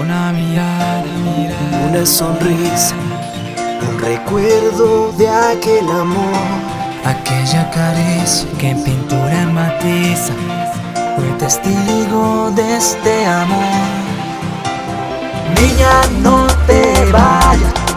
Una mirada, mirada, una sonrisa, un recuerdo de aquel amor. Aquella caricia que en pintura matiza, fue testigo de este amor. Niña, no te vayas.